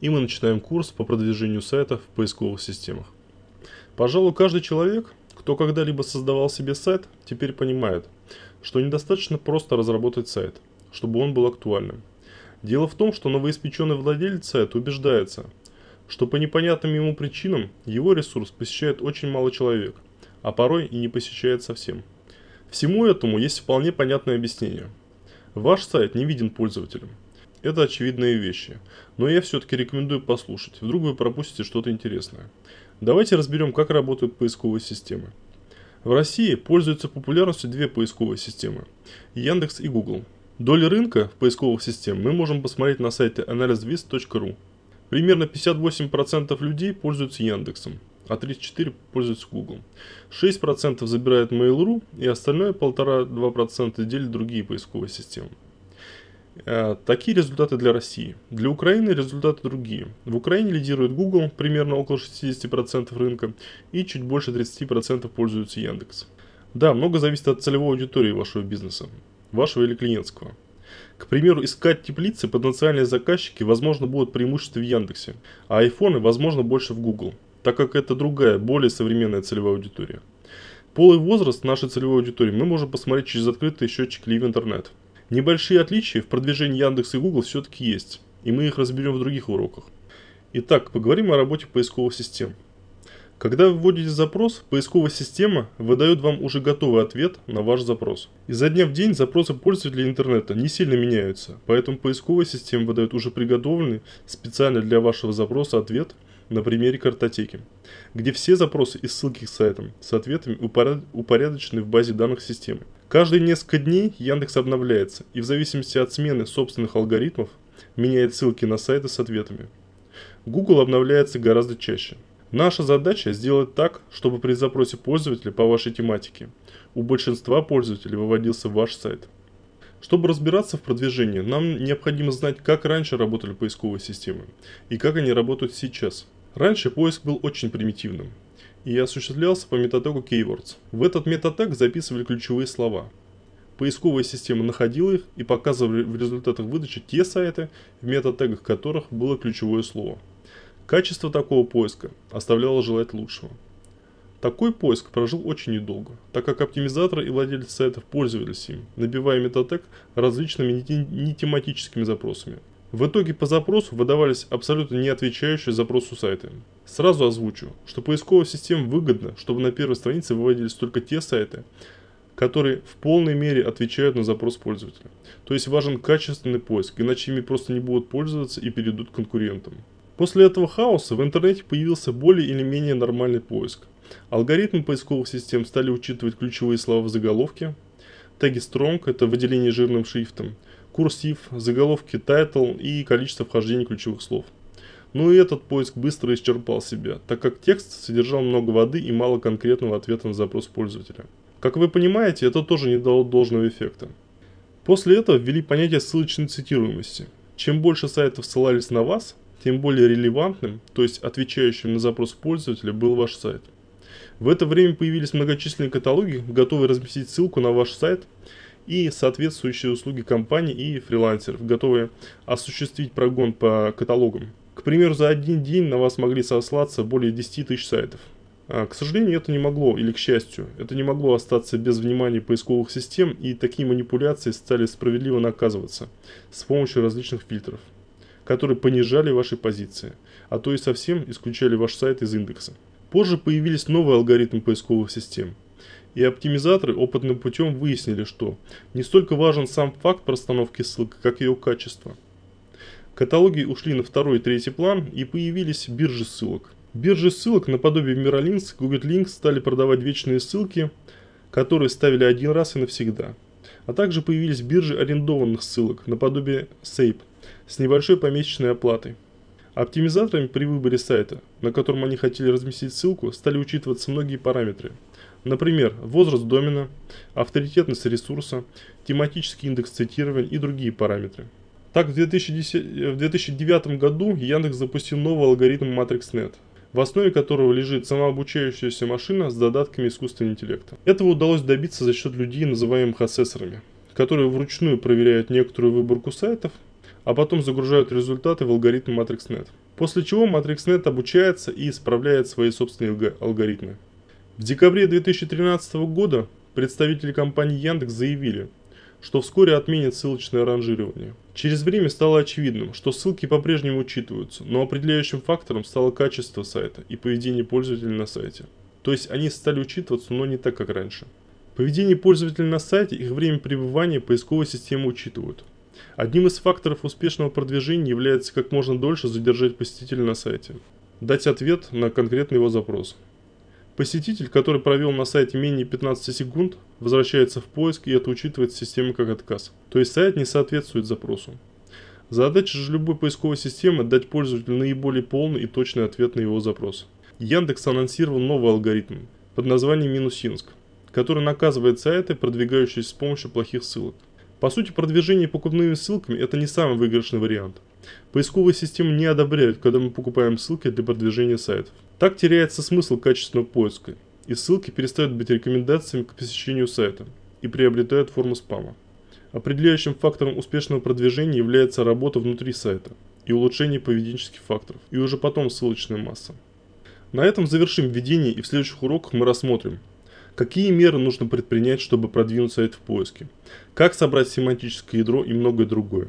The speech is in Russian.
и мы начинаем курс по продвижению сайтов в поисковых системах. Пожалуй, каждый человек, кто когда-либо создавал себе сайт, теперь понимает, что недостаточно просто разработать сайт, чтобы он был актуальным. Дело в том, что новоиспеченный владелец сайта убеждается, что по непонятным ему причинам его ресурс посещает очень мало человек, а порой и не посещает совсем. Всему этому есть вполне понятное объяснение. Ваш сайт не виден пользователям. Это очевидные вещи, но я все-таки рекомендую послушать, вдруг вы пропустите что-то интересное. Давайте разберем, как работают поисковые системы. В России пользуются популярностью две поисковые системы – Яндекс и Google. Доли рынка в поисковых системах мы можем посмотреть на сайте analysviz.ru. Примерно 58% людей пользуются Яндексом, а 34% пользуются Google. 6% забирает Mail.ru и остальное 1,5-2% делят другие поисковые системы. Э, такие результаты для России. Для Украины результаты другие. В Украине лидирует Google, примерно около 60% рынка, и чуть больше 30% пользуются Яндекс. Да, много зависит от целевой аудитории вашего бизнеса, вашего или клиентского. К примеру, искать теплицы потенциальные заказчики, возможно, будут преимущества в Яндексе, а айфоны, возможно, больше в Google, так как это другая, более современная целевая аудитория. Пол и возраст нашей целевой аудитории мы можем посмотреть через открытый счетчик Live Internet – Небольшие отличия в продвижении Яндекс и Google все-таки есть, и мы их разберем в других уроках. Итак, поговорим о работе поисковых систем. Когда вы вводите запрос, поисковая система выдает вам уже готовый ответ на ваш запрос. Изо дня в день запросы пользователей интернета не сильно меняются, поэтому поисковая система выдает уже приготовленный специально для вашего запроса ответ на примере картотеки, где все запросы и ссылки к сайтам с ответами упорядочены в базе данных системы. Каждые несколько дней Яндекс обновляется и в зависимости от смены собственных алгоритмов меняет ссылки на сайты с ответами. Google обновляется гораздо чаще. Наша задача сделать так, чтобы при запросе пользователя по вашей тематике у большинства пользователей выводился ваш сайт. Чтобы разбираться в продвижении, нам необходимо знать, как раньше работали поисковые системы и как они работают сейчас. Раньше поиск был очень примитивным и осуществлялся по метатегу Keywords. В этот метатег записывали ключевые слова. Поисковая система находила их и показывали в результатах выдачи те сайты, в метатегах которых было ключевое слово. Качество такого поиска оставляло желать лучшего. Такой поиск прожил очень недолго, так как оптимизаторы и владельцы сайтов пользовались им, набивая метатег различными нетематическими запросами – в итоге по запросу выдавались абсолютно не отвечающие запросу сайты. Сразу озвучу, что поисковая система выгодна, чтобы на первой странице выводились только те сайты, которые в полной мере отвечают на запрос пользователя. То есть важен качественный поиск, иначе ими просто не будут пользоваться и перейдут к конкурентам. После этого хаоса в интернете появился более или менее нормальный поиск. Алгоритмы поисковых систем стали учитывать ключевые слова в заголовке. Теги Strong – это выделение жирным шрифтом курсив, заголовки title и количество вхождений ключевых слов. Ну и этот поиск быстро исчерпал себя, так как текст содержал много воды и мало конкретного ответа на запрос пользователя. Как вы понимаете, это тоже не дало должного эффекта. После этого ввели понятие ссылочной цитируемости. Чем больше сайтов ссылались на вас, тем более релевантным, то есть отвечающим на запрос пользователя, был ваш сайт. В это время появились многочисленные каталоги, готовые разместить ссылку на ваш сайт и соответствующие услуги компаний и фрилансеров, готовые осуществить прогон по каталогам. К примеру, за один день на вас могли сослаться более 10 тысяч сайтов. А, к сожалению, это не могло, или к счастью, это не могло остаться без внимания поисковых систем, и такие манипуляции стали справедливо наказываться с помощью различных фильтров, которые понижали ваши позиции, а то и совсем исключали ваш сайт из индекса. Позже появились новые алгоритмы поисковых систем – и оптимизаторы опытным путем выяснили, что не столько важен сам факт простановки ссылки, как ее качество. Каталоги ушли на второй и третий план и появились биржи ссылок. Биржи ссылок наподобие Miralinks, Google Links стали продавать вечные ссылки, которые ставили один раз и навсегда. А также появились биржи арендованных ссылок, наподобие Sape, с небольшой помесячной оплатой. Оптимизаторами при выборе сайта, на котором они хотели разместить ссылку, стали учитываться многие параметры – Например, возраст домена, авторитетность ресурса, тематический индекс цитирования и другие параметры. Так, в, 2010, в 2009 году Яндекс запустил новый алгоритм MatrixNet, в основе которого лежит самообучающаяся машина с задатками искусственного интеллекта. Этого удалось добиться за счет людей, называемых ассессорами, которые вручную проверяют некоторую выборку сайтов, а потом загружают результаты в алгоритм MatrixNet. После чего MatrixNet обучается и исправляет свои собственные алгоритмы. В декабре 2013 года представители компании Яндекс заявили, что вскоре отменят ссылочное ранжирование. Через время стало очевидным, что ссылки по-прежнему учитываются, но определяющим фактором стало качество сайта и поведение пользователя на сайте. То есть они стали учитываться, но не так, как раньше. Поведение пользователя на сайте, их время пребывания поисковые системы учитывают. Одним из факторов успешного продвижения является как можно дольше задержать посетителя на сайте. Дать ответ на конкретный его запрос. Посетитель, который провел на сайте менее 15 секунд, возвращается в поиск и это учитывает система как отказ. То есть сайт не соответствует запросу. Задача же любой поисковой системы дать пользователю наиболее полный и точный ответ на его запрос. Яндекс анонсировал новый алгоритм под названием Минусинск, который наказывает сайты, продвигающиеся с помощью плохих ссылок. По сути, продвижение покупными ссылками – это не самый выигрышный вариант. Поисковые системы не одобряют, когда мы покупаем ссылки для продвижения сайтов. Так теряется смысл качественного поиска, и ссылки перестают быть рекомендациями к посещению сайта и приобретают форму спама. Определяющим фактором успешного продвижения является работа внутри сайта и улучшение поведенческих факторов, и уже потом ссылочная масса. На этом завершим введение и в следующих уроках мы рассмотрим, какие меры нужно предпринять, чтобы продвинуть сайт в поиске, как собрать семантическое ядро и многое другое.